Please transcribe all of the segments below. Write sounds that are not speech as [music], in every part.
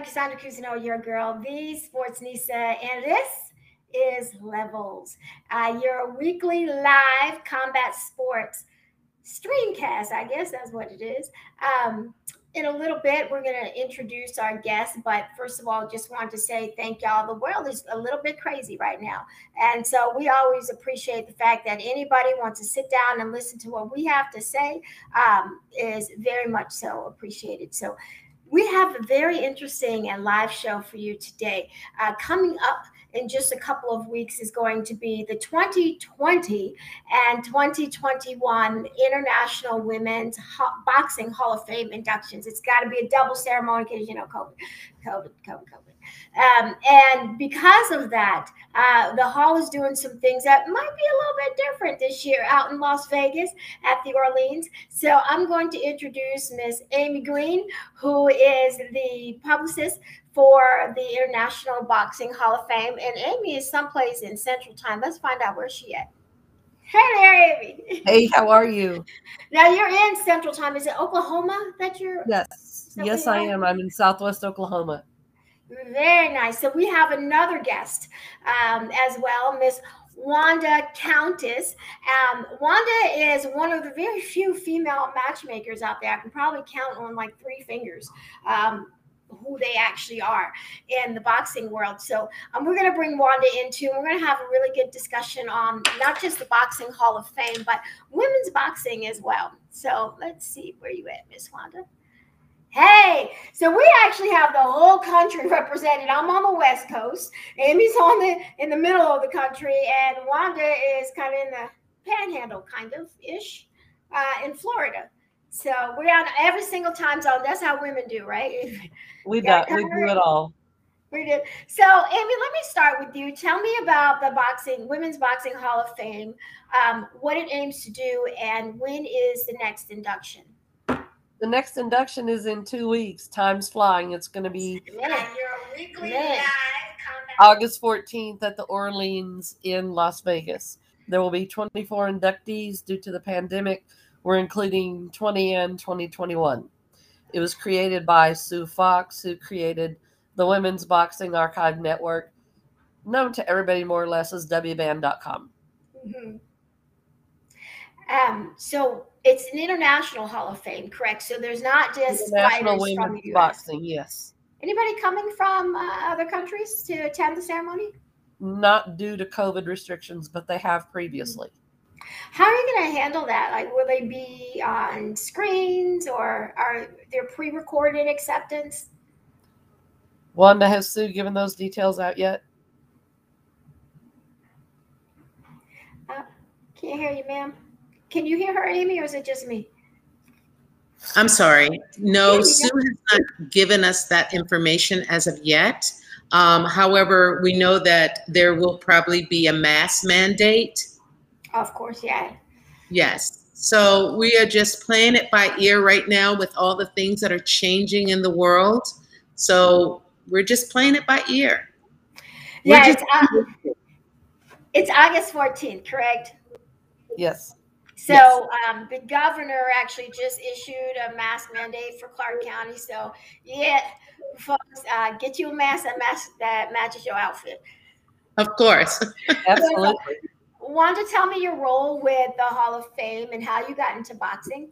I am Cassandra Cousineau, your girl, the Sports Nisa, and this is Levels, uh, your weekly live combat sports streamcast. I guess that's what it is. Um, in a little bit, we're going to introduce our guest. But first of all, just want to say thank y'all. The world is a little bit crazy right now. And so we always appreciate the fact that anybody wants to sit down and listen to what we have to say um, is very much so appreciated. So we have a very interesting and live show for you today. Uh, coming up in just a couple of weeks is going to be the 2020 and 2021 International Women's Boxing Hall of Fame inductions. It's got to be a double ceremony because, you know, COVID, COVID, COVID, COVID. Um, and because of that, uh, the hall is doing some things that might be a little bit different this year out in Las Vegas at the Orleans. So I'm going to introduce Miss Amy Green, who is the publicist for the International Boxing Hall of Fame. And Amy is someplace in Central Time. Let's find out where she at. Hey there, Amy. Hey, how are you? [laughs] Now you're in Central Time. Is it Oklahoma that you're? Yes, yes, I am. I'm in Southwest Oklahoma. Very nice. So we have another guest um, as well, Miss Wanda Countess. Um, Wanda is one of the very few female matchmakers out there. I can probably count on like three fingers. Um, who they actually are in the boxing world. So um, we're going to bring Wanda into, we're going to have a really good discussion on not just the Boxing Hall of Fame, but women's boxing as well. So let's see where you at, Miss Wanda. Hey, so we actually have the whole country [laughs] represented. I'm on the West Coast. Amy's on the in the middle of the country, and Wanda is kind of in the panhandle, kind of ish, uh, in Florida. So we're on every single time zone. That's how women do, right? We do. We do it all. We did. So, Amy, let me start with you. Tell me about the boxing, Women's Boxing Hall of Fame, um, what it aims to do, and when is the next induction? The next induction is in two weeks. Time's flying. It's going to be August 14th at the Orleans in Las Vegas. There will be 24 inductees due to the pandemic. We're including 20 and 2021. It was created by Sue Fox, who created the Women's Boxing Archive Network, known to everybody more or less as WBAN.com. Mm-hmm. Um, so it's an international Hall of Fame, correct? So there's not just National Women's Boxing, yes. Anybody coming from uh, other countries to attend the ceremony? Not due to COVID restrictions, but they have previously. How are you going to handle that? Like, will they be on screens or are there pre-recorded acceptance? Wanda, has Sue given those details out yet? Uh, can't hear you, ma'am. Can you hear her, Amy, or is it just me? I'm sorry. No, Sue has not given us that information as of yet. Um, however, we know that there will probably be a mass mandate. Of course, yeah. Yes. So we are just playing it by ear right now with all the things that are changing in the world. So we're just playing it by ear. Yeah, it's, uh, it's August 14th, correct? Yes. So yes. um, the governor actually just issued a mask mandate for Clark County. So yeah, folks, uh, get you a mask that mask that matches your outfit. Of course, [laughs] absolutely. Want to tell me your role with the Hall of Fame and how you got into boxing?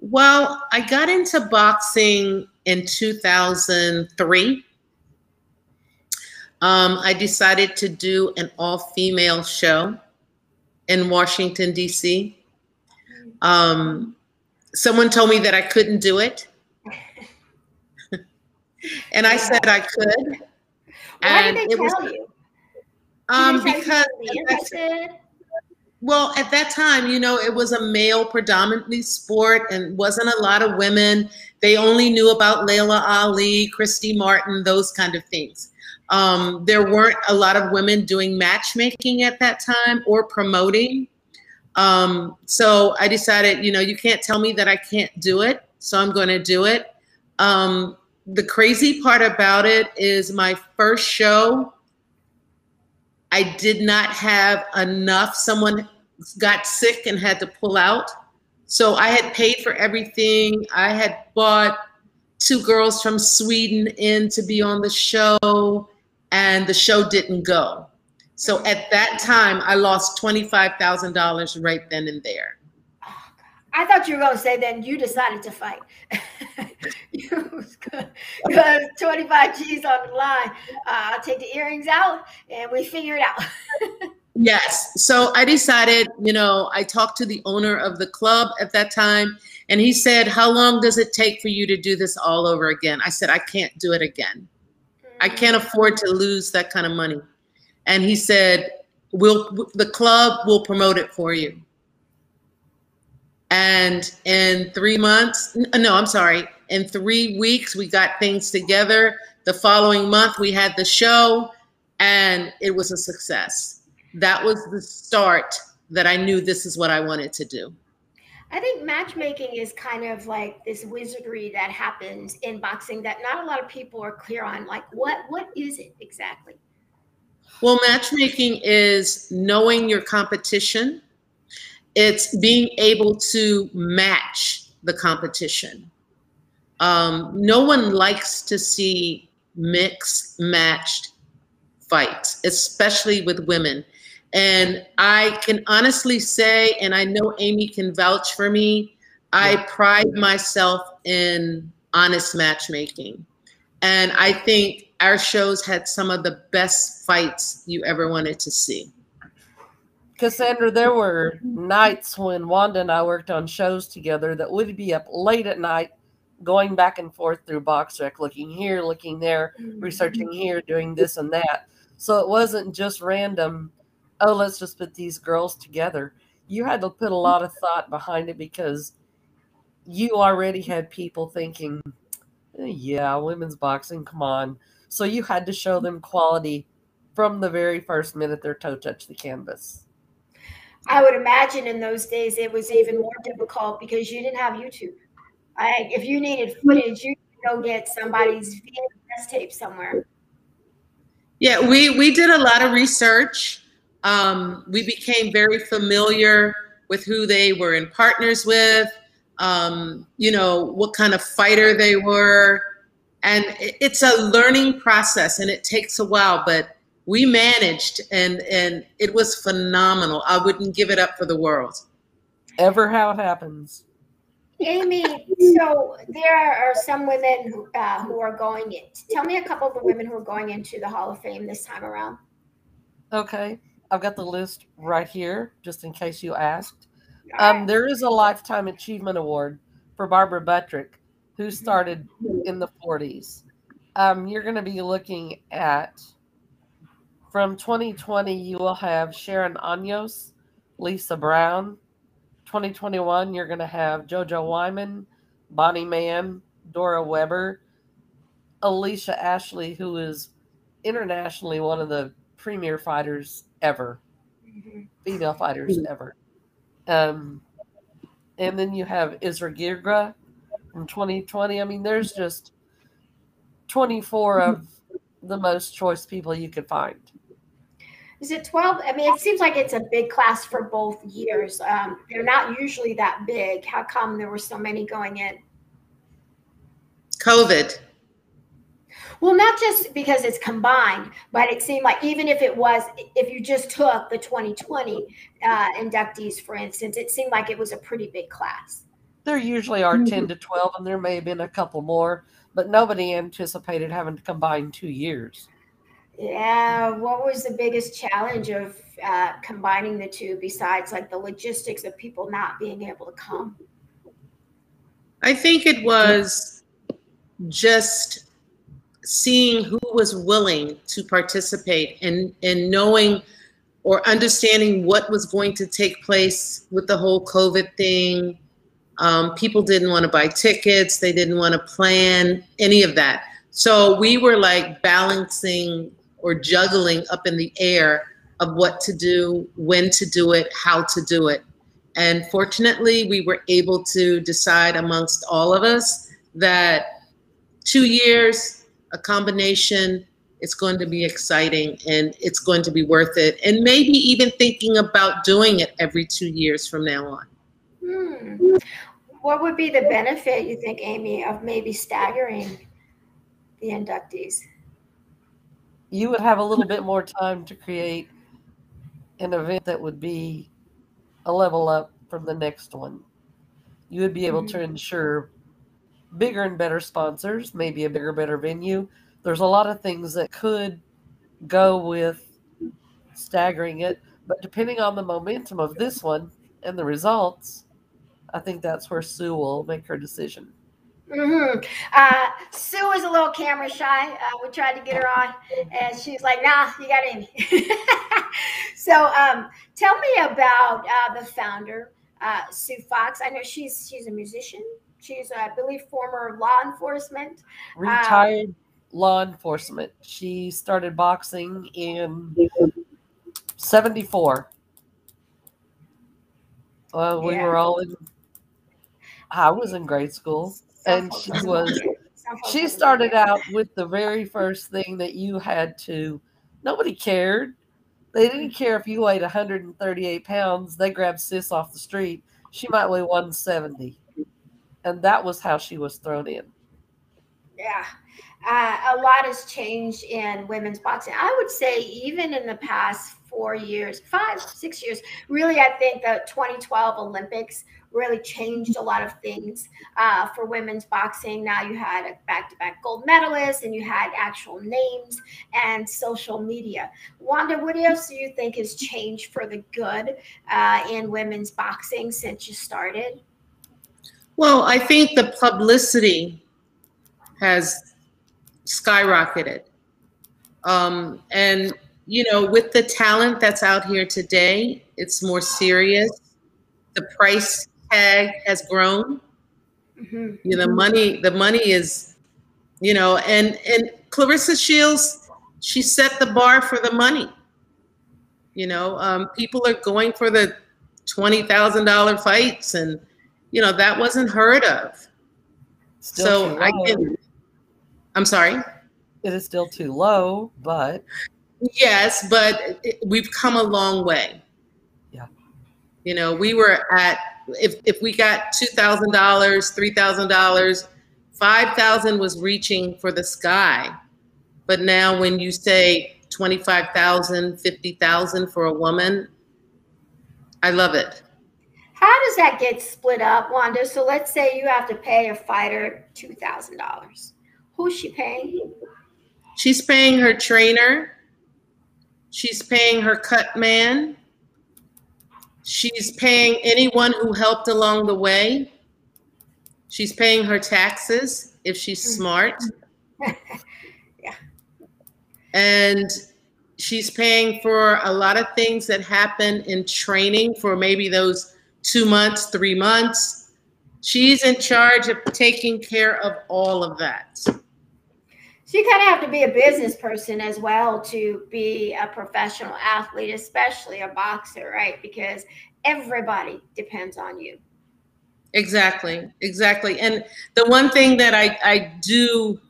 Well, I got into boxing in 2003. Um, I decided to do an all female show in Washington, D.C. Um, someone told me that I couldn't do it. [laughs] and I said I could. Why and did they it tell was, you? Um, because well, at that time, you know, it was a male predominantly sport and wasn't a lot of women. They only knew about Laila Ali, Christy Martin, those kind of things. Um, there weren't a lot of women doing matchmaking at that time or promoting. Um, so I decided, you know, you can't tell me that I can't do it. So I'm going to do it. Um, the crazy part about it is my first show, I did not have enough. Someone got sick and had to pull out. So I had paid for everything. I had bought two girls from Sweden in to be on the show, and the show didn't go. So at that time, I lost $25,000 right then and there. I thought you were going to say then you decided to fight. [laughs] Because 25 G's on the line. Uh, I'll take the earrings out and we figure it out. [laughs] yes. So I decided, you know, I talked to the owner of the club at that time and he said, How long does it take for you to do this all over again? I said, I can't do it again. I can't afford to lose that kind of money. And he said, We'll the club will promote it for you. And in three months, no, I'm sorry, in three weeks, we got things together. The following month, we had the show, and it was a success. That was the start that I knew this is what I wanted to do. I think matchmaking is kind of like this wizardry that happens in boxing that not a lot of people are clear on. Like, what what is it exactly? Well, matchmaking is knowing your competition it's being able to match the competition. Um, no one likes to see mixed matched fights, especially with women. And I can honestly say, and I know Amy can vouch for me, I pride myself in honest matchmaking. And I think our shows had some of the best fights you ever wanted to see. Cassandra, there were nights when Wanda and I worked on shows together that would be up late at night, going back and forth through BoxRec, looking here, looking there, researching here, doing this and that. So it wasn't just random, oh, let's just put these girls together. You had to put a lot of thought behind it because you already had people thinking, eh, yeah, women's boxing, come on. So you had to show them quality from the very first minute their toe touched the canvas. I would imagine in those days it was even more difficult because you didn't have YouTube. I, if you needed footage, you could go get somebody's VHS tape somewhere. Yeah, we we did a lot of research. Um, we became very familiar with who they were in partners with. Um, you know what kind of fighter they were, and it's a learning process, and it takes a while, but we managed and and it was phenomenal. I wouldn't give it up for the world. Ever how it happens. Amy [laughs] so there are some women who, uh, who are going in tell me a couple of the women who are going into the hall of fame this time around. Okay i've got the list right here just in case you asked. Um, there is a lifetime achievement award for barbara buttrick who started in the 40s um, you're going to be looking at from 2020, you will have Sharon Anyos, Lisa Brown. 2021, you're going to have JoJo Wyman, Bonnie Mann, Dora Webber, Alicia Ashley, who is internationally one of the premier fighters ever, mm-hmm. female fighters mm-hmm. ever. Um, and then you have Isra Girgrah from 2020. I mean, there's just 24 of the most choice people you could find. Is it 12? I mean, it seems like it's a big class for both years. Um, they're not usually that big. How come there were so many going in? COVID. Well, not just because it's combined, but it seemed like even if it was, if you just took the 2020 uh, inductees, for instance, it seemed like it was a pretty big class. There usually are 10 to 12, and there may have been a couple more, but nobody anticipated having to combine two years. Yeah, what was the biggest challenge of uh, combining the two besides like the logistics of people not being able to come? I think it was just seeing who was willing to participate and, and knowing or understanding what was going to take place with the whole COVID thing. Um, people didn't want to buy tickets, they didn't want to plan any of that. So we were like balancing or juggling up in the air of what to do, when to do it, how to do it. And fortunately, we were able to decide amongst all of us that two years, a combination, it's going to be exciting and it's going to be worth it. And maybe even thinking about doing it every two years from now on. Hmm. What would be the benefit, you think, Amy, of maybe staggering the inductees? You would have a little bit more time to create an event that would be a level up from the next one. You would be able to Mm-hmm. ensure bigger and better sponsors, maybe a bigger, better venue. There's a lot of things that could go with staggering it, but depending on the momentum of this one and the results, I think that's where Sue will make her decision. hmm Uh, Sue is a little camera shy. Uh, we tried to get her on, and she's like, "Nah, you got Amy." [laughs] so, um, tell me about uh, the founder, uh, Sue Fox. I know she's she's a musician. She's, I believe, former law enforcement. Retired law enforcement. She started boxing in 74. Well, we Yeah. were all in, I was in grade school. And she was- know. Some folks She started out with the very first thing that you had to, nobody cared. They didn't care if you weighed 138 pounds. They grabbed sis off the street. She might weigh 170. And that was how she was thrown in. Yeah. Uh, a lot has changed in women's boxing. I would say, even in the past four years, five, six years, really, I think the 2012 Olympics really changed a lot of things uh, for women's boxing. Now you had a back to back gold medalist and you had actual names and social media. Wanda, what else do you think has changed for the good uh, in women's boxing since you started? Well, I think the publicity has skyrocketed. Um, and, you know, with the talent that's out here today, it's more serious. The price tag has grown. Mhm. You know, the money, the money is, you know, and and Claressa Shields, she set the bar for the money. You know, um, people are going for the twenty thousand dollar fights, and you know that wasn't heard of. Still so I can. I'm sorry. It is still too low, but Yes, but it, we've come a long way. Yeah. You know, we were at if if we got two thousand dollars, three thousand dollars, five thousand was reaching for the sky. But now when you say 25,000, 50,000 for a woman, I love it. How does that get split up, Wanda? So let's say you have to pay a fighter two thousand dollars. Who's she paying? She's paying her trainer. She's paying her cut man. She's paying anyone who helped along the way. She's paying her taxes if she's mm. smart. [laughs] Yeah. And she's paying for a lot of things that happen in training for maybe those two months, three months. She's in charge of taking care of all of that. So you kind of have to be a business person as well to be a professional athlete, especially a boxer, right? Because everybody depends on you. Exactly, exactly. And the one thing that I, I do,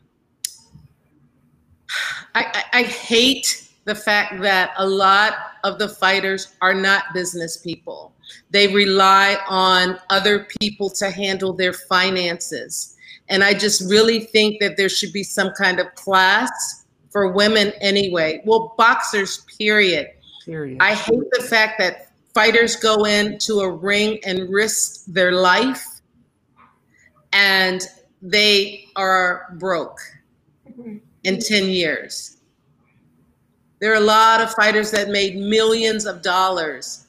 I, I, I hate the fact that a lot of the fighters are not business people. They rely on other people to handle their finances. And I just really think that there should be some kind of class for women anyway. Well, boxers, period. period. I hate the fact that fighters go into a ring and risk their life and they are broke in 10 years. There are a lot of fighters that made millions of dollars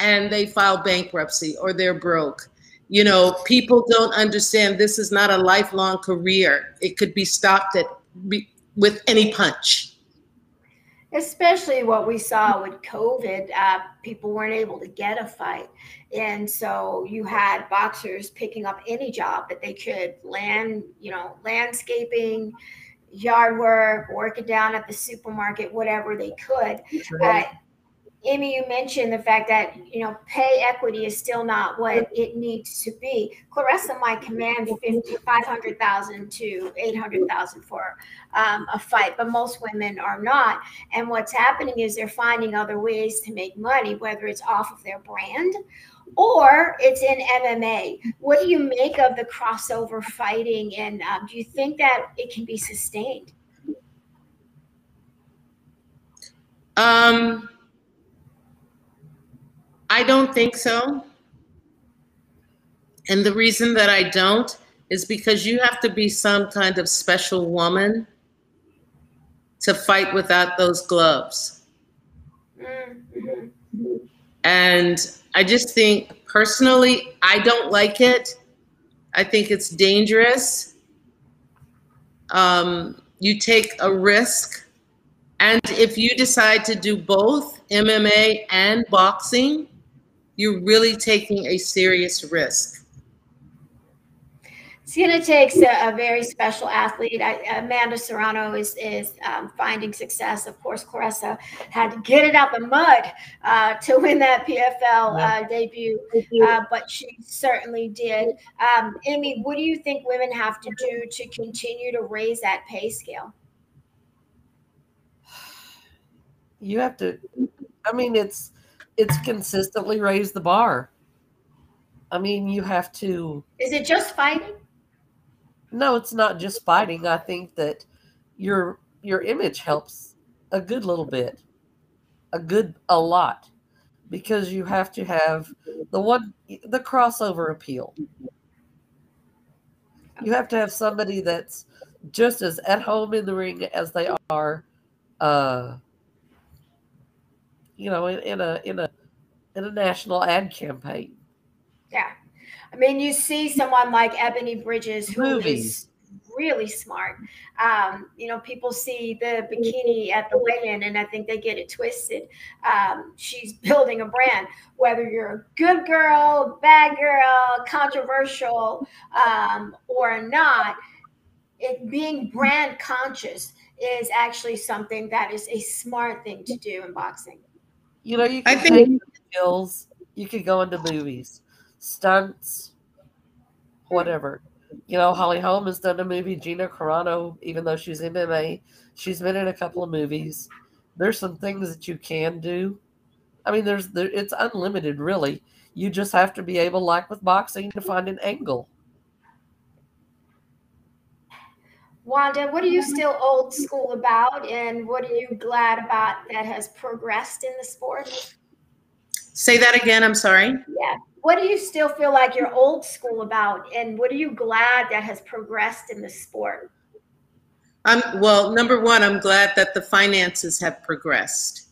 and they file bankruptcy or they're broke. You know, people don't understand this is not a lifelong career. It could be stopped at be, with any punch. Especially what we saw with COVID, uh, people weren't able to get a fight. And so you had boxers picking up any job that they could land, you know, landscaping, yard work, working down at the supermarket, whatever they could. Uh, Amy, you mentioned the fact that you know pay equity is still not what it needs to be. Claressa might command 500,000 to 800,000 for um, a fight, but most women are not. And what's happening is they're finding other ways to make money, whether it's off of their brand or it's in MMA. What do you make of the crossover fighting, and um, do you think that it can be sustained? Um I don't think so. And the reason that I don't is because you have to be some kind of special woman to fight without those gloves. Mm-hmm. And I just think personally, I don't like it. I think it's dangerous. Um, you take a risk. And if you decide to do both MMA and boxing, you're really taking a serious risk. It's going to take a, a, very special athlete. I, Amanda Serrano is is um, finding success. Of course, Claressa had to get it out the mud uh, to win that PFL uh, debut, uh, but she certainly did. Um, Amy, what do you think women have to do to continue to raise that pay scale? You have to. I mean, it's it's consistently raised the bar. I mean, you have to. Is it just fighting? No, it's not just fighting. I think that your your image helps a good little bit, a good a lot, because you have to have the one the crossover appeal. You have to have somebody that's just as at home in the ring as they are uh, you know, in, in a in a in a national ad campaign. Yeah. I mean, you see someone like Ebony Bridges who Movies. is really smart. Um, you know, people see the bikini at the weigh-in, and I think they get it twisted. Um, she's [laughs] building a brand. Whether you're a good girl, bad girl, controversial, um, or not, it being brand conscious is actually something that is a smart thing to do in boxing. You know, you can I think skills. You could go into movies, stunts, whatever. You know, Holly Holm has done a movie. Gina Carano, even though she's MMA, she's been in a couple of movies. There's some things that you can do. I mean, there's there, it's unlimited, really. You just have to be able, like with boxing, to find an angle. Wanda, what are you still old school about, and what are you glad about that has progressed in the sport? Say that again. I'm sorry. Yeah. What do you still feel like you're old school about, and what are you glad that has progressed in the sport? Um, well, number one, I'm glad that the finances have progressed.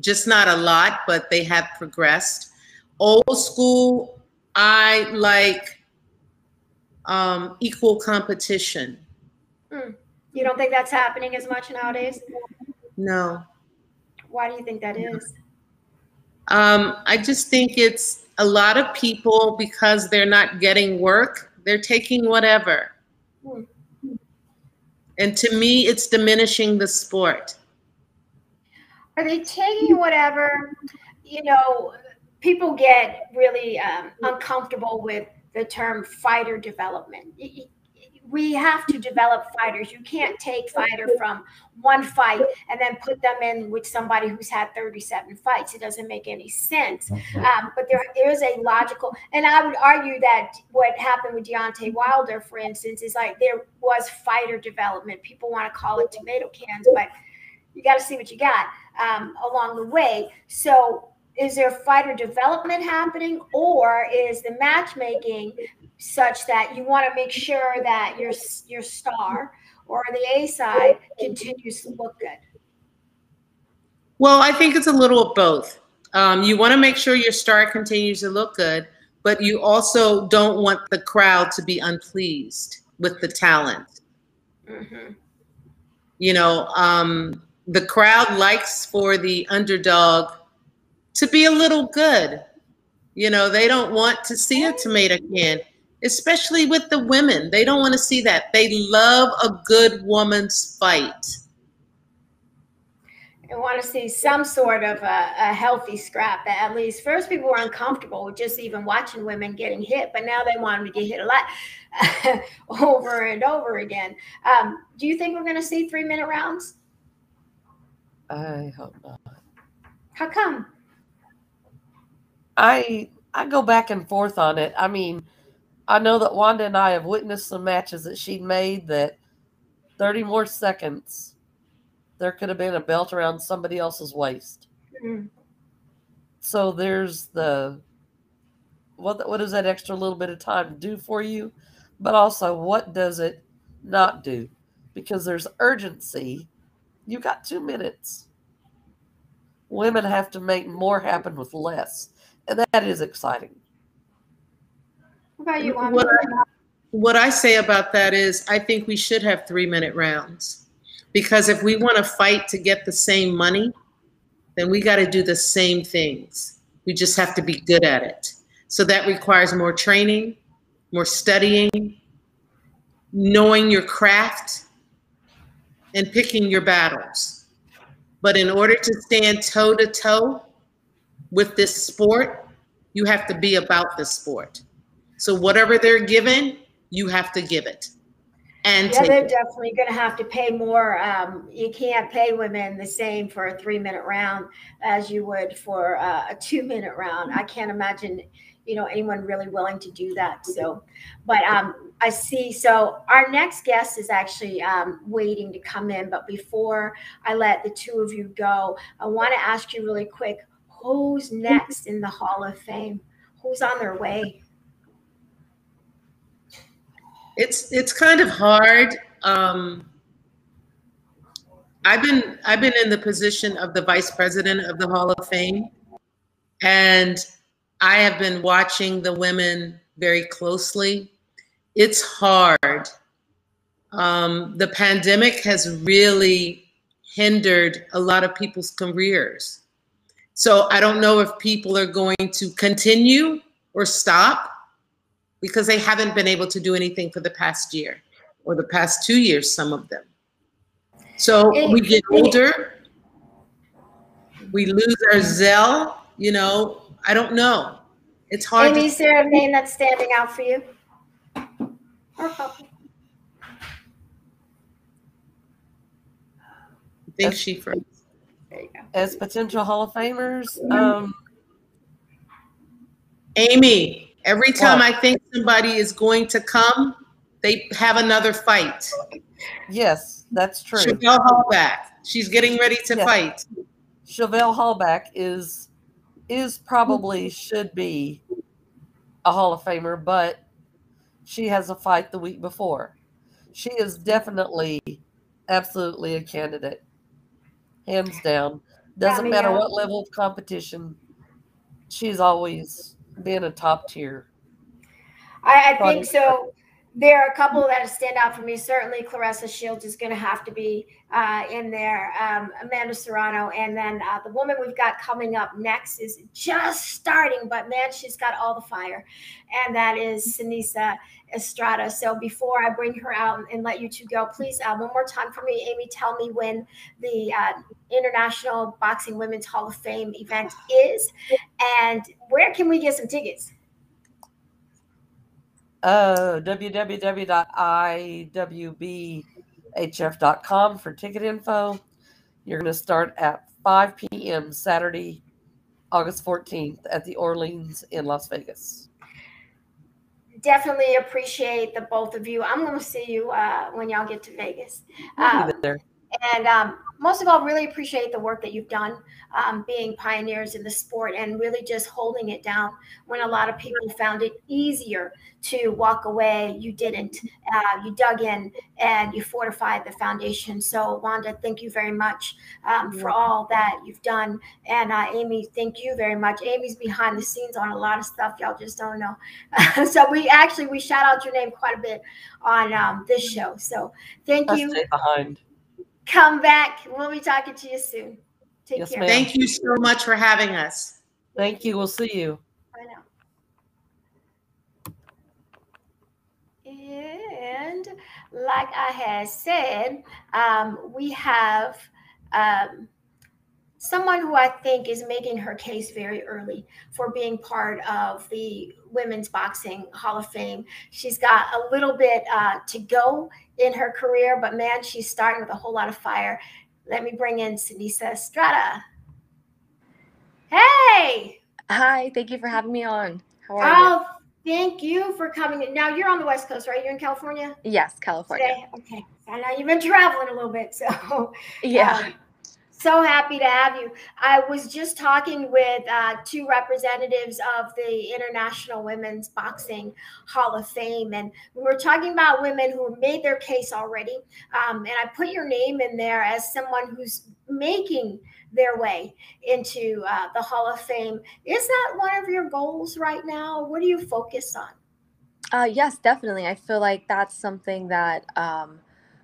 Just not a lot, but they have progressed. Old school, I like um, equal competition. Hmm. You don't think that's happening as much nowadays? No. Why do you think that is? Um, I just think it's a lot of people because they're not getting work, they're taking whatever. Hmm. And to me, it's diminishing the sport. Are they taking whatever? You know, people get really um, uncomfortable with the term fighter development we have to develop fighters. You can't take fighter from one fight and then put them in with somebody who's had 37 fights. It doesn't make any sense. Um, but there, there is a logical, and I would argue that what happened with Deontay Wilder, for instance, is like there was fighter development. People want to call it tomato cans, but you got to see what you got um, along the way. So is there fighter development happening or is the matchmaking such that you want to make sure that your your star or the A side continues to look good? Well, I think it's a little of both. Um, you want to make sure your star continues to look good, but you also don't want the crowd to be unpleased with the talent. Mm-hmm. You know, um, the crowd likes for the underdog to be a little good. You know, they don't want to see a tomato can especially with the women. They don't want to see that. They love a good woman's fight. They want to see some sort of a, a, healthy scrap. At least first, people were uncomfortable with just even watching women getting hit, but now they want them to get hit a lot [laughs] over and over again. Um, do you think we're going to see three minute rounds? I hope not. How come? I I go back and forth on it. I mean, I know that Wanda and I have witnessed some matches that she'd made that 30 more seconds there could have been a belt around somebody else's waist. Mm-hmm. So there's the what what does that extra little bit of time do for you? But also what does it not do? Because there's urgency. You got 2 minutes. Women have to make more happen with less. And that is exciting. What about you, What I, what I say about that is I think we should have 3 minute rounds because if we want to fight to get the same money, then we got to do the same things. We just have to be good at it. So that requires more training, more studying, knowing your craft, and picking your battles. But in order to stand toe to toe with this sport, you have to be about the sport. So whatever they're given, you have to give it and yeah, they're it. definitely going to have to pay more. Um, you can't pay women the same for a three minute round as you would for uh, a two minute round. I can't imagine, you know, anyone really willing to do that. So, but um, I see. So our next guest is actually um, waiting to come in. But before I let the two of you go, I want to ask you really quick: Who's next in the Hall of Fame? Who's on their way? It's it's kind of hard. Um, I've been I've been in the position of the vice president of the Hall of Fame, and I have been watching the women very closely. It's hard. Um, the pandemic has really hindered a lot of people's careers. So I don't know if people are going to continue or stop because they haven't been able to do anything for the past year or the past two years, some of them. So we get older, we lose our zeal, you know, I don't know. It's hard. Amy, is there a name that's standing out for you? Or couple? I think she first. As potential Hall of Famers, um, Amy, Every time I think somebody is going to come, they have another fight. Yes, that's true. Chevelle Hallback. She's getting ready to yes. fight. Chevelle Hallback is is probably should be a Hall of Famer, but she has a fight the week before. She is definitely absolutely a candidate. Hands down. Doesn't matter what level of competition. She's always been a top tier. I, I think so there are a couple that stand out for me. Certainly, Claressa Shields is going to have to be uh, in there. Um, Amanda Serrano, and then uh, the woman we've got coming up next is just starting, but man, she's got all the fire, and that is Seniesa Estrada. So before I bring her out and let you two go, please uh, one more time for me, Amy. Tell me when the uh, International Boxing Women's Hall of Fame event is, and where can we get some tickets? Uh, www.iwbhf.com for ticket info. You're going to start at 5 p.m. Saturday, August 14th at the Orleans in Las Vegas. Definitely appreciate the both of you. I'm going to see you uh, when y'all get to Vegas. Um, there. And um, most of all, really appreciate the work that you've done um, being pioneers in the sport and really just holding it down when a lot of people found it easier to walk away. You didn't. Uh, you dug in and you fortified the foundation. So, Wanda, thank you very much um, for all that you've done. And uh, Amy, thank you very much. Amy's behind the scenes on a lot of stuff y'all just don't know. [laughs] so we actually we shout out your name quite a bit on um, this show. So thank you. Behind. Come back. We'll be talking to you soon. Take yes, care. Ma'am. Thank you so much for having us. Thank you. We'll see you. Bye now. And like I had said, um, we have um, someone who I think is making her case very early for being part of the Women's Boxing Hall of Fame. She's got a little bit uh, to go in her career, but man, she's starting with a whole lot of fire. Let me bring in Seniesa Estrada. Hey. Hi, thank you for having me on. How are oh, you? Oh, thank you for coming. Now you're on the West Coast, right? You're in California? Yes, California. Today? Okay. I know you've been traveling a little bit, so [laughs] yeah. Um, so happy to have you. I was just talking with uh, two representatives of the International Women's Boxing Hall of Fame, and we were talking about women who made their case already. Um, and I put your name in there as someone who's making their way into uh, the Hall of Fame. Is that one of your goals right now? What do you focus on? Uh, yes, definitely. I feel like that's something that um,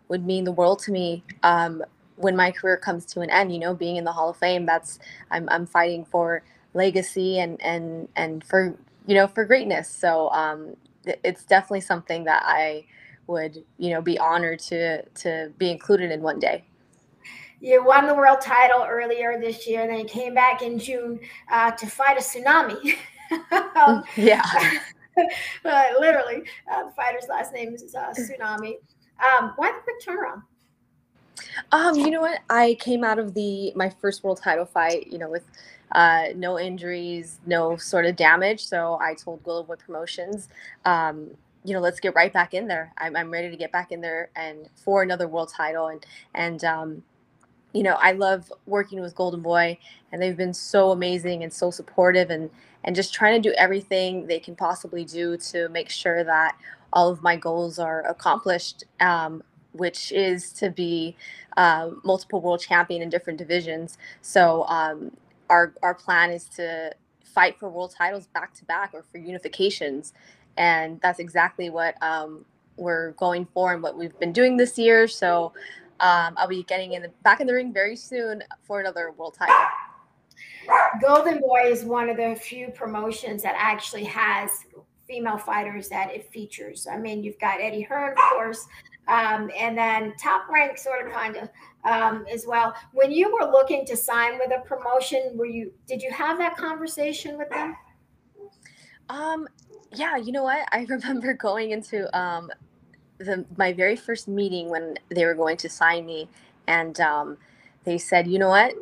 would mean the world to me. Um, when my career comes to an end, you know, being in the Hall of Fame, that's I'm I'm fighting for legacy and and and for you know for greatness. So um, it's definitely something that I would you know be honored to to be included in one day. You won the world title earlier this year, and then you came back in June uh, to fight a tsunami. [laughs] um, [laughs] yeah. [laughs] uh, literally, uh, the fighter's last name is uh, Tsunami. Um, why the quick turnaround? Um, you know what? I came out of the my first world title fight, you know, with uh, no injuries, no sort of damage. So I told Boy Promotions, um, you know, let's get right back in there. I'm, I'm ready to get back in there and for another world title. And and um, you know, I love working with Golden Boy, and they've been so amazing and so supportive, and and just trying to do everything they can possibly do to make sure that all of my goals are accomplished. Um, which is to be uh, multiple world champion in different divisions. So um, our our plan is to fight for world titles back to back or for unifications, and that's exactly what um, we're going for and what we've been doing this year. So um, I'll be getting in the back in the ring very soon for another world title. Golden Boy is one of the few promotions that actually has female fighters that it features. I mean, you've got Eddie Hearn, of course, um, and then top rank sort of kind of um, as well. When you were looking to sign with a promotion, were you did you have that conversation with them? Um, yeah, you know what? I [laughs] remember going into um, the my very first meeting when they were going to sign me, and um, they said, you know what?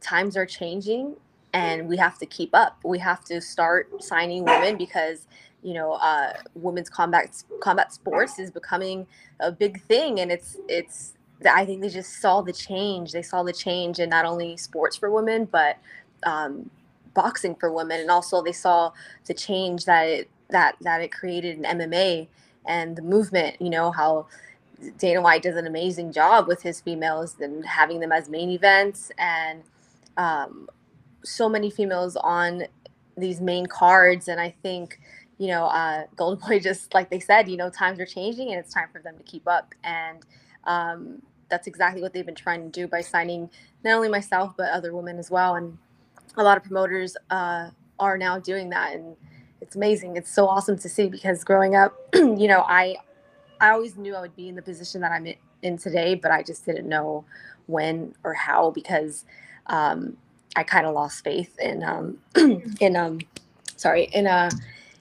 Times are changing, and we have to keep up. We have to start signing women because you know uh, women's combat combat sports is becoming a big thing and it's it's i think they just saw the change. They saw the change in not only sports for women but um, boxing for women and also they saw the change that it that that it created in mma and the movement you know how dana white does an amazing job with his females and having them as main events and um, so many females on these main cards and i think you know, uh, Golden Boy [laughs] just like they said, you know, times are changing and it's time for them to keep up. And um, that's exactly what they've been trying to do by signing not only myself but other women as well. And a lot of promoters uh, are now doing that, and it's amazing. It's so awesome to see because growing up, [clears throat] you know, I I always knew I would be in the position that I'm in today, but I just didn't know when or how because um, I kind of lost faith in um, [clears throat] in um, sorry in uh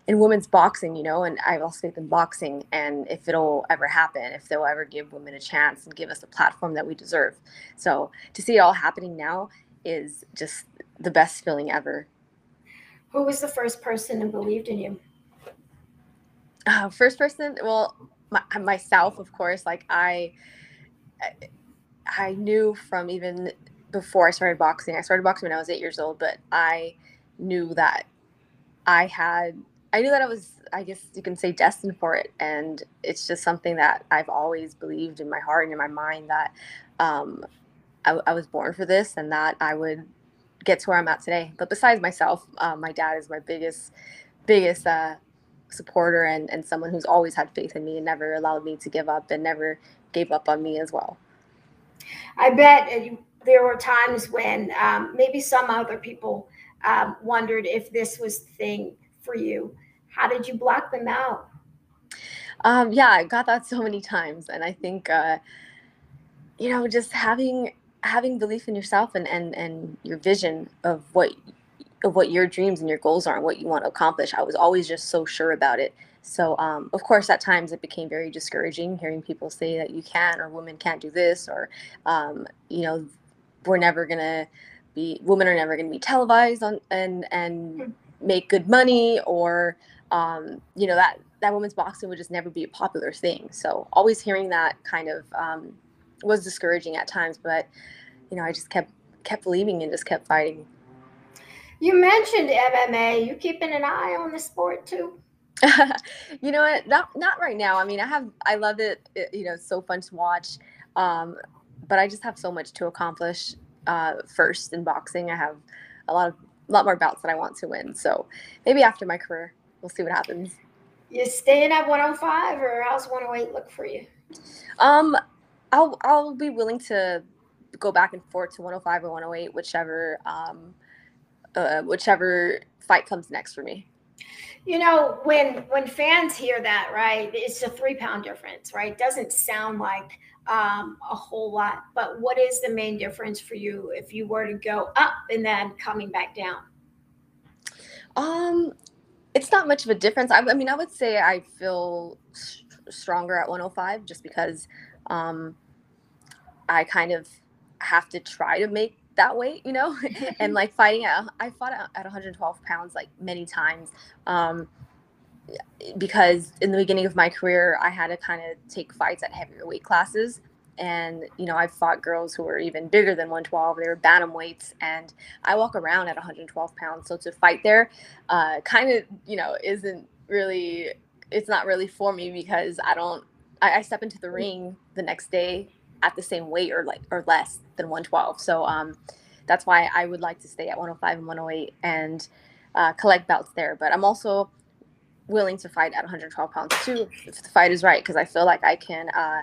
in women's boxing, you know, and I have also faith in boxing and if it'll ever happen, if they'll ever give women a chance and give us a platform that we deserve. So to see it all happening now is just the best feeling ever. Who was the first person who believed in you? Uh, first person, well, my, myself, of course. Like I, I knew from even before I started boxing. I started boxing when I was eight years old, but I knew that I had I knew that I was, I guess you can say, destined for it. And it's just something that I've always believed in my heart and in my mind that um, I, I, was born for this and that I would get to where I'm at today. But besides myself, uh, my dad is my biggest, biggest uh, supporter and, and someone who's always had faith in me and never allowed me to give up and never gave up on me as well. I bet uh, there were times when um, maybe some other people um, wondered if this was the thing for you? How did you block them out? Um, yeah, I got that so many times, and I think uh, you know just having having belief in yourself and and and your vision of what of what your dreams and your goals are and what you want to accomplish. I was always just so sure about it. So, um, of course, at times it became very discouraging hearing people say that you can't or women can't do this or, um, you know, we're never gonna be women are never gonna be televised on and and hmm. Make good money or, um, you know, that that women's boxing would just never be a popular thing. So, always hearing that kind of um, was discouraging at times, but you know, I just kept kept believing and just kept fighting. You mentioned MMA. You keeping an eye on the sport too? [laughs] you know what? Not not right now. I mean, I have I love it. it you know, it's so fun to watch. Um, but I just have so much to accomplish uh, first in boxing. I have a lot of a lot more bouts that I want to win. So maybe after my career, we'll see what happens. You staying at 105 or how's 108 look for you? Um, I'll I'll be willing to go back and forth to 105 or 108, whichever um, uh, whichever fight comes next for me you know when when fans hear that right it's a three pound difference right doesn't sound like um, a whole lot but what is the main difference for you if you were to go up and then coming back down? Um it's not much of a difference. I, I mean i would say i feel stronger at 105 just because um i kind of have to try to make that weight, you know, [laughs] and like fighting at, I fought at 112 pounds like many times. Um, because in the beginning of my career, I had to kind of take fights at heavier weight classes. And, you know, I've fought girls who were even bigger than 112. They were bantam weights. And I walk around at 112 pounds. So to fight there uh, kind of, you know, isn't really, it's not really for me because I don't, I, I step into the ring the next day at the same weight or like or less than 112. So um, that's why I would like to stay at 105 and 108 and uh, collect belts there. But I'm also willing to fight at 112 pounds too if the fight is right because I feel like I can uh,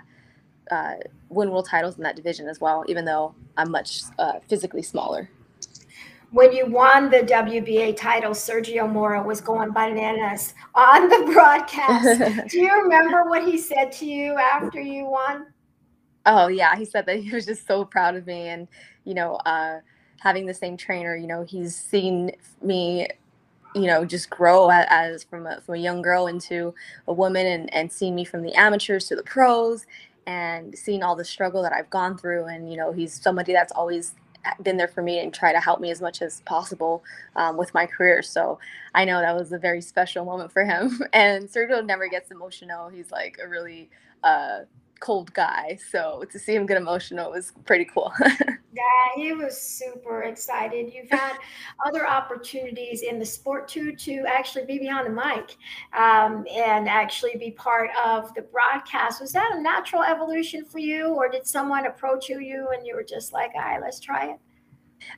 uh, win world titles in that division as well, even though I'm much uh, physically smaller. When you won the WBA title, Sergio Mora was going bananas on the broadcast. [laughs] Do you remember what he said to you after you won? Oh yeah, he said that he was just so proud of me, and you know, uh, having the same trainer, you know, he's seen me, you know, just grow as, from a from a young girl into a woman, and and seeing me from the amateurs to the pros, and seeing all the struggle that I've gone through, and you know, he's somebody that's always been there for me and try to help me as much as possible um, with my career. So I know that was a very special moment for him. [laughs] And Sergio never gets emotional. He's like a really uh, cold guy. So to see him get emotional was pretty cool. [laughs] yeah, he was super excited. You've had other opportunities in the sport too to actually be behind the mic um, and actually be part of the broadcast. Was that a natural evolution for you, or did someone approach you, and you were just like, "All right, let's try it"?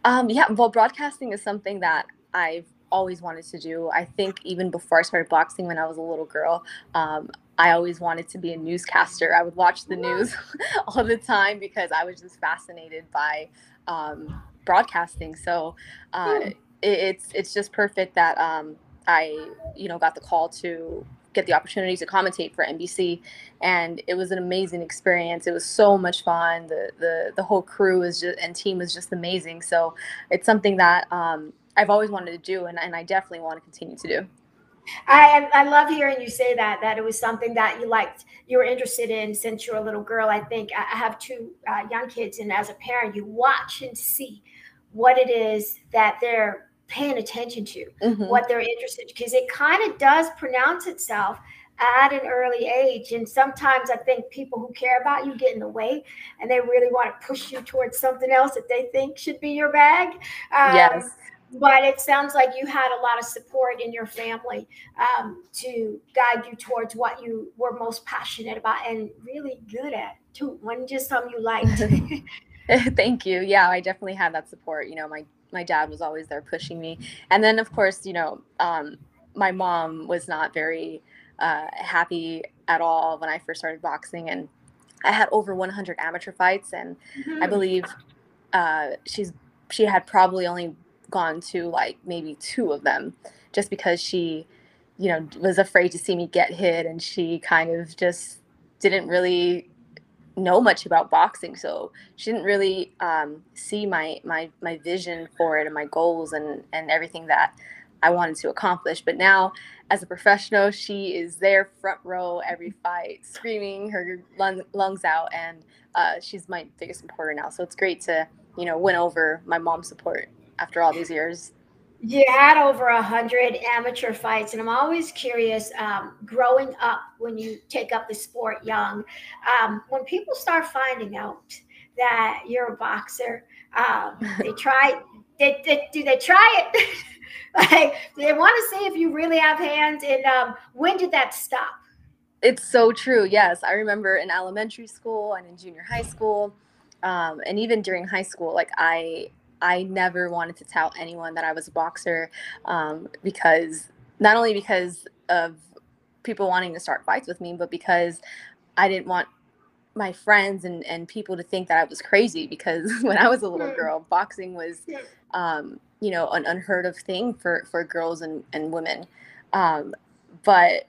Um, yeah, well, broadcasting is something that I've always wanted to do. I think even before I started boxing when I was a little girl, um, I always wanted to be a newscaster. I would watch the news [laughs] all the time because I was just fascinated by um, broadcasting. So uh, it, it's it's just perfect that um, I you know got the call to get the opportunity to commentate for NBC, and it was an amazing experience. It was so much fun. The the the whole crew is just and team was just amazing. So it's something that um, I've always wanted to do, and, and I definitely want to continue to do. I I love hearing you say that that it was something that you liked you were interested in since you were a little girl. I think I have two uh, young kids, and as a parent, you watch and see what it is that they're paying attention to, mm-hmm. what they're interested in, because it kind of does pronounce itself at an early age. And sometimes I think people who care about you get in the way and they really want to push you towards something else that they think should be your bag. Um, yes but it sounds like you had a lot of support in your family um, to guide you towards what you were most passionate about and really good at too wasn't just something you liked. [laughs] [laughs] Thank you. Yeah i definitely had that support. You know my my dad was always there pushing me. And then of course you know um, my mom was not very uh, happy at all when i first started boxing and i had over 100 amateur fights and mm-hmm. i believe uh, she's she had probably only gone to like maybe two of them just because she you know was afraid to see me get hit and she kind of just didn't really know much about boxing, so she didn't really um, see my my my vision for it and my goals and and everything that I wanted to accomplish. But now, as a professional, she is there front row every fight, screaming her lung, lungs out, and uh, she's my biggest supporter now. So it's great to you know win over my mom's support after all these years. You had over a hundred amateur fights, and I'm always curious. Um, growing up, when you take up the sport young, um, when people start finding out that you're a boxer, um, [laughs] they try. They, they, do they try it? [laughs] like they want to see if you really have hands. And um, when did that stop? It's so true. Yes, I remember in elementary school and in junior high school, um, and even during high school. Like I I never wanted to tell anyone that I was a boxer um, because not only because of people wanting to start fights with me, but because I didn't want my friends and, and people to think that I was crazy because [laughs] when I was a little girl, boxing was, um, you know, an unheard of thing for, for girls and, and women. Um, but,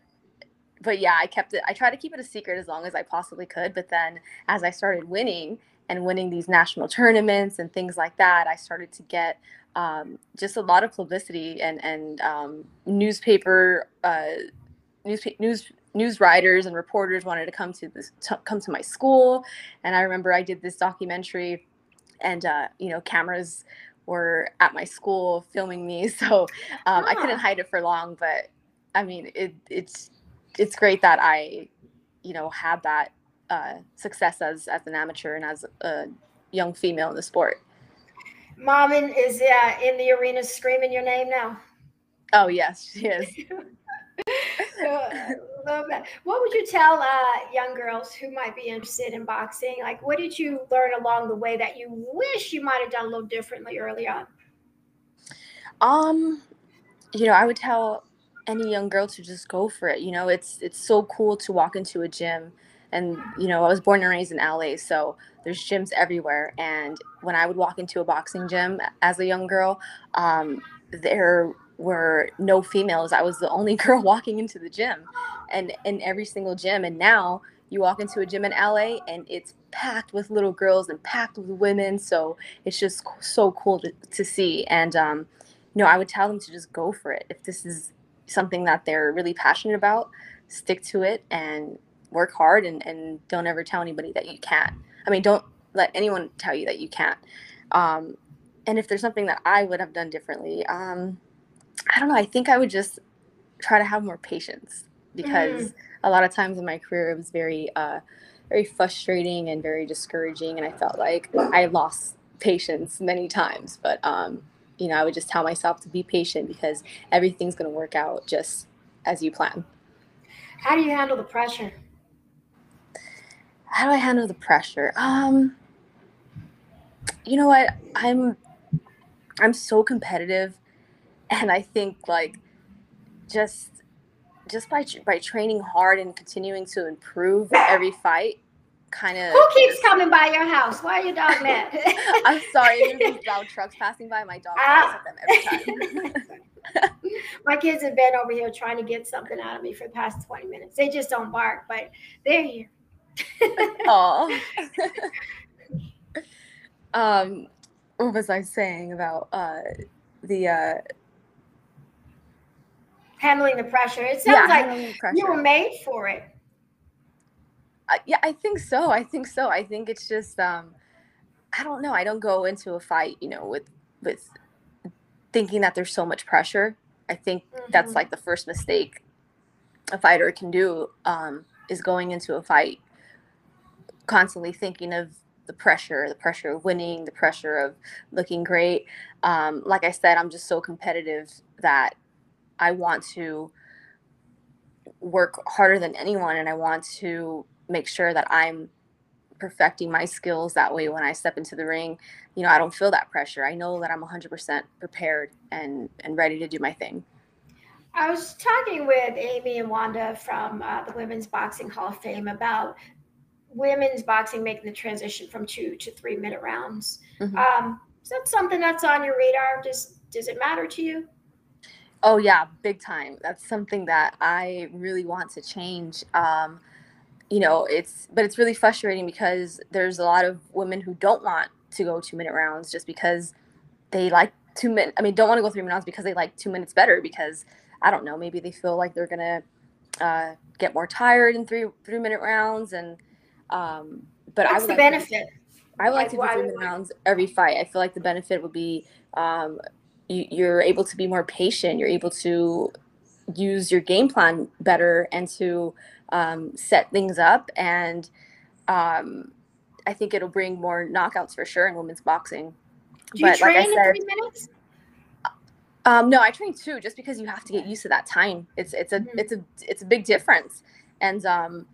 but yeah, I kept it, I tried to keep it a secret as long as I possibly could. But then as I started winning, and winning these national tournaments and things like that, I started to get um, just a lot of publicity and and um, newspaper uh, news news news writers and reporters wanted to come to this to come to my school, and I remember I did this documentary, and uh, you know cameras were at my school filming me, [laughs] so um, I couldn't hide it for long. But I mean, it, it's it's great that I you know had that uh, success as as an amateur and as a young female in the sport. Mom is uh, in the arena screaming your name now. Oh yes, she is. [laughs] that. What would you tell uh, young girls who might be interested in boxing? Like, what did you learn along the way that you wish you might have done a little differently early on? Um, you know, I would tell any young girl to just go for it. You know, it's it's so cool to walk into a gym and you know i was born and raised in la so there's gyms everywhere. And when i would walk into a boxing gym as a young girl um, there were no females. I was the only [laughs] girl walking into the gym and in every single gym. And now you walk into a gym in la and it's packed with little girls and packed with women. So it's just so cool to, to see. And um, you know i would tell them to just go for it. If this is something that they're really passionate about stick to it and work hard and, and don't ever tell anybody that you can't. I mean, don't let anyone tell you that you can't. Um, and if there's something that I would have done differently, um, I don't know. I think I would just try to have more patience because mm. a lot of times in my career it was very, uh, very frustrating and very discouraging, and I felt like I lost patience many times. But um, you know, I would just tell myself to be patient because everything's going to work out just as you plan. How do you handle the pressure? How do I handle the pressure? Um, you know what? I'm I'm so competitive, and I think like just just by by training hard and continuing to improve every fight, kind of. Who keeps coming by your house? Why are your dog mad? [laughs] I'm sorry, there's loud [laughs] trucks passing by. My dog ah. at them every time. [laughs] my kids have been over here trying to get something out of me for the past 20 minutes. They just don't bark, but they're here. Oh. [laughs] um, what was I saying about uh the uh handling the pressure? It sounds yeah, like you were made for it. Uh, yeah, I think so. I think so. I think it's just um I don't know. I don't go into a fight, you know, with with thinking that there's so much pressure. I think mm-hmm. that's like the first mistake a fighter can do um, is going into a fight constantly thinking of the pressure, the pressure of winning, the pressure of looking great. Um, like I said, I'm just so competitive that I want to work harder than anyone and I want to make sure that I'm perfecting my skills that way when I step into the ring, you know, I don't feel that pressure. I know that I'm 100% prepared and and ready to do my thing. I was talking with Amy and Wanda from uh, the Women's Boxing Hall of Fame about women's boxing making the transition from two to three minute rounds. Mm-hmm. Um, is that something that's on your radar? Does does it matter to you? Oh yeah, big time. That's something that I really want to change. Um, you know, it's but it's really frustrating because there's a lot of women who don't want to go two minute rounds just because they like two minutes. I mean, don't want to go three minute rounds because they like two minutes better because I don't know, maybe they feel like they're gonna uh, get more tired in three three minute rounds and um, but What's I would the like benefit? To, I would like to do three rounds every fight. I feel like the benefit would be um, you, you're able to be more patient. You're able to use your game plan better and to um, set things up. And um, I think it'll bring more knockouts for sure in women's boxing. Do you but like I train in three minutes? Um, no, I train two just because you have to get used to that time. It's it's a Mhm. it's a it's a big difference, and um,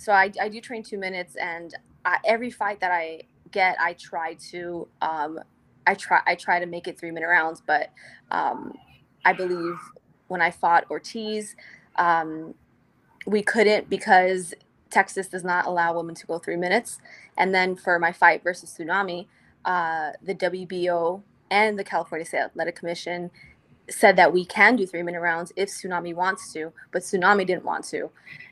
so I I do train two minutes, and I, every fight that I get, I try to um, I try I try to make it three minute rounds, but um, I believe when I fought Ortiz, um, we couldn't because Texas does not allow women to go three minutes, and then for my fight versus Tsunami, uh, the WBO and the California State Athletic Commission said that we can do three minute rounds if Tsunami wants to, but Tsunami didn't want to.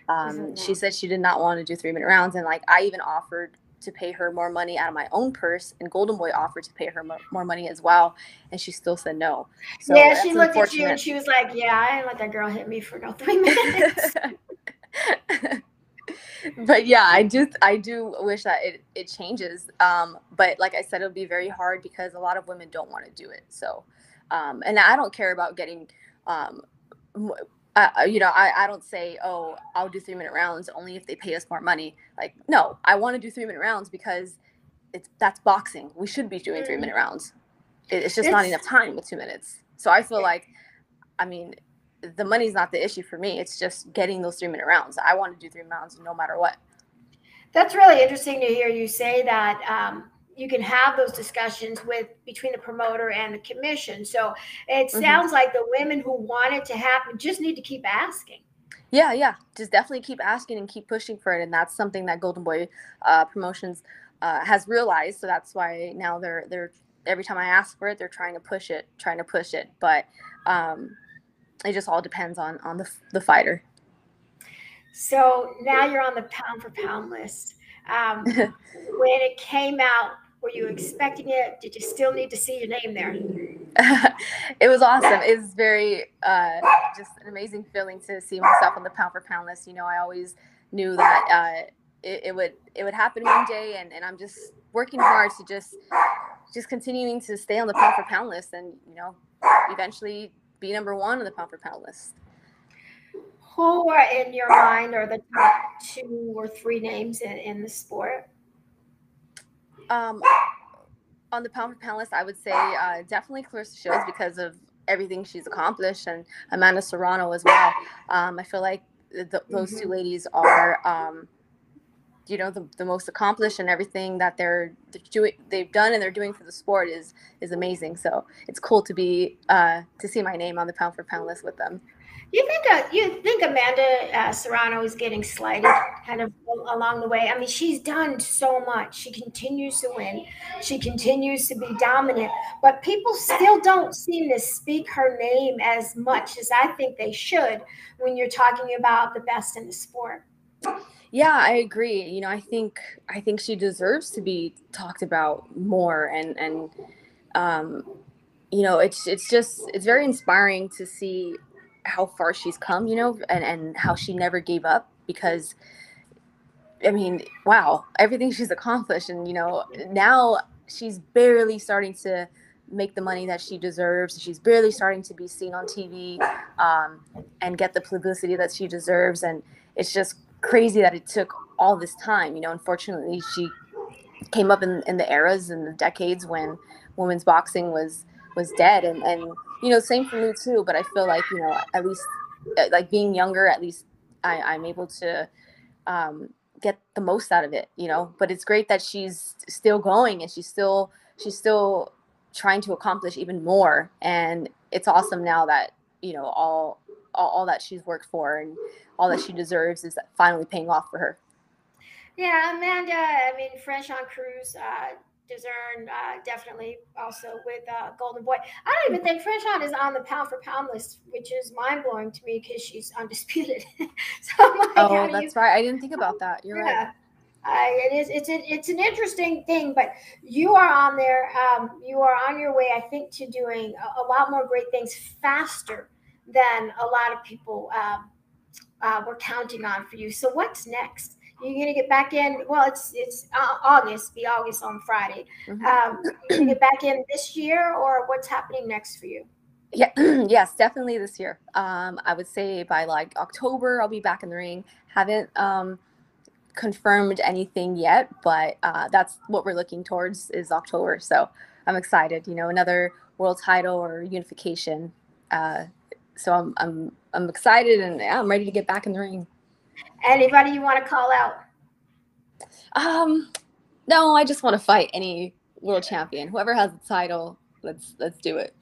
Um, she said she did not want to do three minute rounds, and like I even offered to pay her more money out of my own purse, and Golden Boy offered to pay her mo- more money as well, and she still said no. So yeah, she looked at you and she was like, "Yeah, I didn't let that girl hit me for no three minutes." [laughs] but yeah, I do I do wish that it, it changes. Um, but like I said, it'll be very hard because a lot of women don't want to do it. So, um, and I don't care about getting, um, uh, uh, you know, I, I don't say, oh, I'll do three minute rounds only if they pay us more money. Like, no, I want to do three minute rounds because it's that's boxing. We should be doing three minute rounds. It, it's just not enough time with two minutes. So I feel like, I mean, the money's not the issue for me. It's just getting those three minute rounds. I want to do three rounds no matter what. That's really interesting to hear you say that. Um, you can have those discussions with between the promoter and the commission. So it Mhm. sounds like the women who want it to happen just need to keep asking. Yeah, yeah. Just definitely keep asking and keep pushing for it. And that's something that Golden Boy uh, Promotions uh, has realized. So that's why now they're they're every time I ask for it, they're trying to push it, trying to push it. But um, it just all depends on on the the fighter. So now you're on the pound for pound list. Um, [laughs] when it came out, were you expecting it? Did you still need to see your name there? [laughs] it was awesome. It was very uh, just an amazing feeling to see myself on the pound for pound list. You know, I always knew that uh, it, it would it would happen one day, and, and I'm just working hard to just just continuing to stay on the pound for pound list, and you know, eventually be number one on the pound for pound list. Who are in your mind are the top two or three names in, in the sport? Um, on the pound for pound list, I would say uh, definitely Claressa Shields because of everything she's accomplished, and Amanda Serrano as well. Um, I feel like th- th- those two ladies are, um, you know, the, the most accomplished, and everything that they're they're doing, they've done, and they're doing for the sport is is amazing. So it's cool to be uh, to see my name on the pound for pound list with them. You think uh, you think Amanda uh, Serrano is getting slighted kind of along the way? I mean, she's done so much. She continues to win. She continues to be dominant, but people still don't seem to speak her name as much as I think they should when you're talking about the best in the sport. Yeah, I agree. You know, I think I think she deserves to be talked about more and and um you know, it's it's just it's very inspiring to see how far she's come, you know, and and how she never gave up because I mean, wow, everything she's accomplished and you know, now she's barely starting to make the money that she deserves. She's barely starting to be seen on TV um, and get the publicity that she deserves. And it's just crazy that it took all this time. You know, unfortunately, she came up in, in the eras and the decades when women's boxing was was dead. And and you know, same for me too. But I feel like you know, at least uh, like being younger, at least I, I'm able to. Um, get the most out of it you know but it's great that she's still going and she's still she's still trying to accomplish even more and it's awesome now that you know all all, all that she's worked for and all that she deserves is finally paying off for her Yeah, Amanda. I mean, Franchon Crews, uh, Dezurn, uh, definitely also with uh, Golden Boy. I don't even think Franchon is on the pound for pound list, which is mind blowing to me because she's undisputed. [laughs] so like, oh, that's you, right. I didn't think about that. You're yeah. right. Uh, it is. It's a, It's an interesting thing, but you are on there. Um, you are on your way, I think, to doing a, a, lot more great things faster than a lot of people um, uh, were counting on for you. So what's next? You're gonna get back in. Well, it's it's uh, August. Be August on Friday. Mm-hmm. Um, you get back in this year, or what's happening next for you? Yeah, [clears throat] yes, definitely this year. Um, I would say by like October, I'll be back in the ring. Haven't um, confirmed anything yet, but uh, that's what we're looking towards is October. So I'm excited. You know, another world title or unification. Uh, so I'm I'm I'm excited and yeah, I'm ready to get back in the ring. Anybody you want to call out? Um, no, I just want to fight any world champion. Whoever has the title, let's let's do it.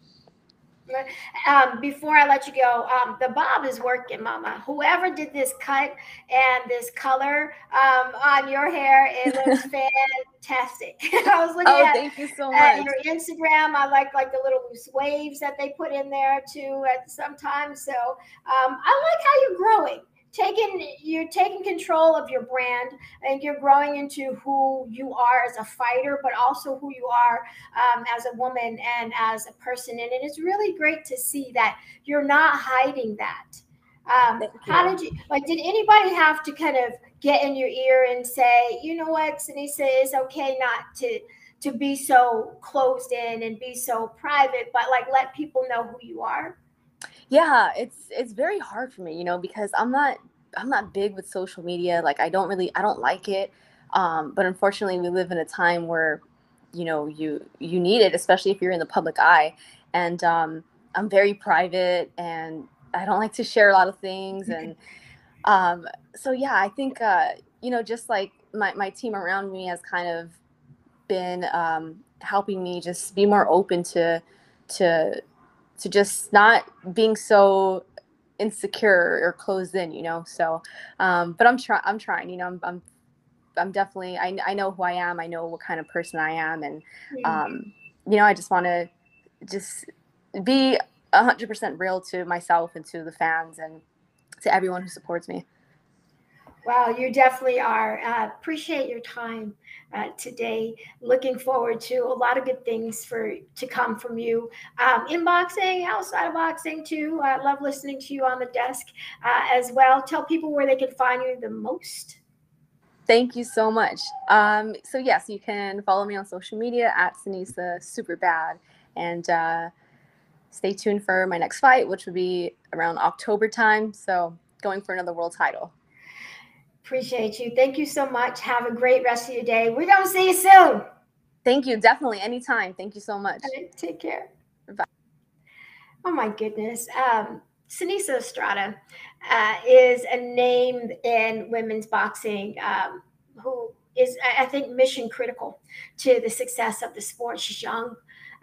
Um, before I let you go, um, the bob is working, Mama. Whoever did this cut and this color um, on your hair, it [laughs] looks fantastic. [laughs] I was looking oh, at, thank you so much. your Instagram. I like like the little loose waves that they put in there too at sometimes. So um, I like how you're growing taking you're taking control of your brand and you're growing into who you are as a fighter but also who you are um, as a woman and as a person. And it is really great to see that you're not hiding that. Um, how did you like did anybody have to kind of get in your ear and say you know what Seniesa is okay not to to be so closed in and be so private but like let people know who you are yeah it's it's very hard for me you know because i'm not i'm not big with social media like i don't really i don't like it um, but unfortunately we live in a time where you know you you need it especially if you're in the public eye and um, i'm very private and i don't like to share a lot of things and um, so yeah i think uh, you know just like my, my team around me has kind of been um, helping me just be more open to to to just not being so insecure or closed in, you know. So, um, but I'm trying. I'm trying. You know, I'm, I'm, I'm definitely. I, I know who I am. I know what kind of person I am, and um, you know, I just want to just be hundred percent real to myself and to the fans and to everyone who supports me. Wow, you definitely are. Uh, appreciate your time uh, today. Looking forward to a lot of good things for to come from you um, in boxing, outside of boxing too. I love listening to you on the desk uh, as well. Tell people where they can find you the most. Thank you so much. Um, so yes, you can follow me on social media at Seniesa Superbad, and uh, stay tuned for my next fight, which would be around October time. So going for another world title. Appreciate you. Thank you so much. Have a great rest of your day. We're going to see you soon. Thank you. Definitely. Anytime. Thank you so much. Right, take care. Bye. Oh, my goodness. Um, Seniesa Estrada uh, is a name in women's boxing um, who is, I think, mission critical to the success of the sport. She's young.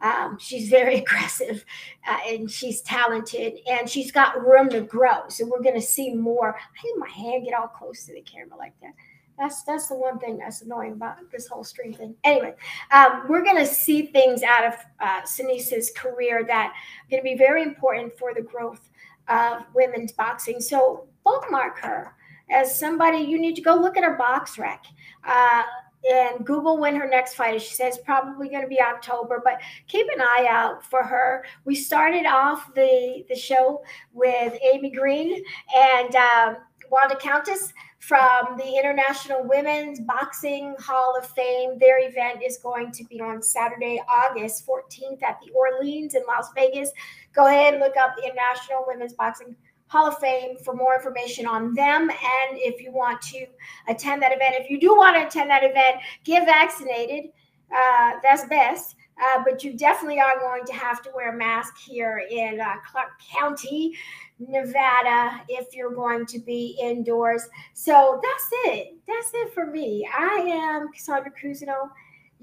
Um, she's very [laughs] aggressive uh, and she's talented and she's got room to grow. So we're going to see more. I think my hand get all close to the camera like that. That's that's the one thing that's annoying about this whole stream thing. Anyway, um, we're going to see things out of uh, Seniesa's career that are going to be very important for the growth of women's boxing. So bookmark her as somebody you need to go look at her BoxRec. Uh, and Google when her next fight is. She says probably going to be October, but keep an eye out for her. We started off the the show with Amy Green and um, Wanda Countess from the International Women's Boxing Hall of Fame. Their event is going to be on Saturday, August 14th at the Orleans in Las Vegas. Go ahead and look up the International Women's Boxing Hall of Fame for more information on them. And if you want to attend that event, if you do want to attend that event, get vaccinated. Uh, that's best. Uh, but you definitely are going to have to wear a mask here in uh, Clark County, Nevada, if you're going to be indoors. So that's it. That's it for me. I am Cassandra Cousineau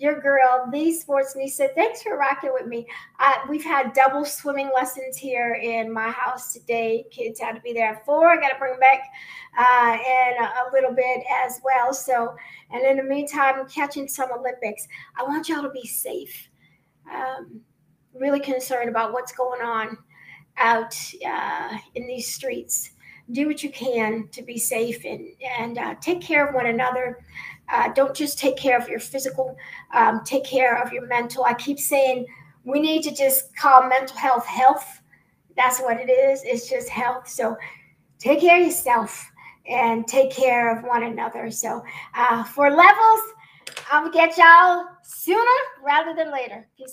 your girl, the sports Nisa. Thanks for rocking with me. Uh, we've had double swimming lessons here in my house today. Kids had to be there at four. I got to bring them back uh, in a, little bit as well. So, and in the meantime, I'm catching some Olympics. I want y'all to be safe. Um, really concerned about what's going on out uh, in these streets do what you can to be safe and and uh, take care of one another. Uh, don't just take care of your physical, um, take care of your mental. I keep saying we need to just call mental health health. That's what it is. It's just health. So take care of yourself and take care of one another. So uh, for levels, gonna get y'all sooner rather than later. Peace out.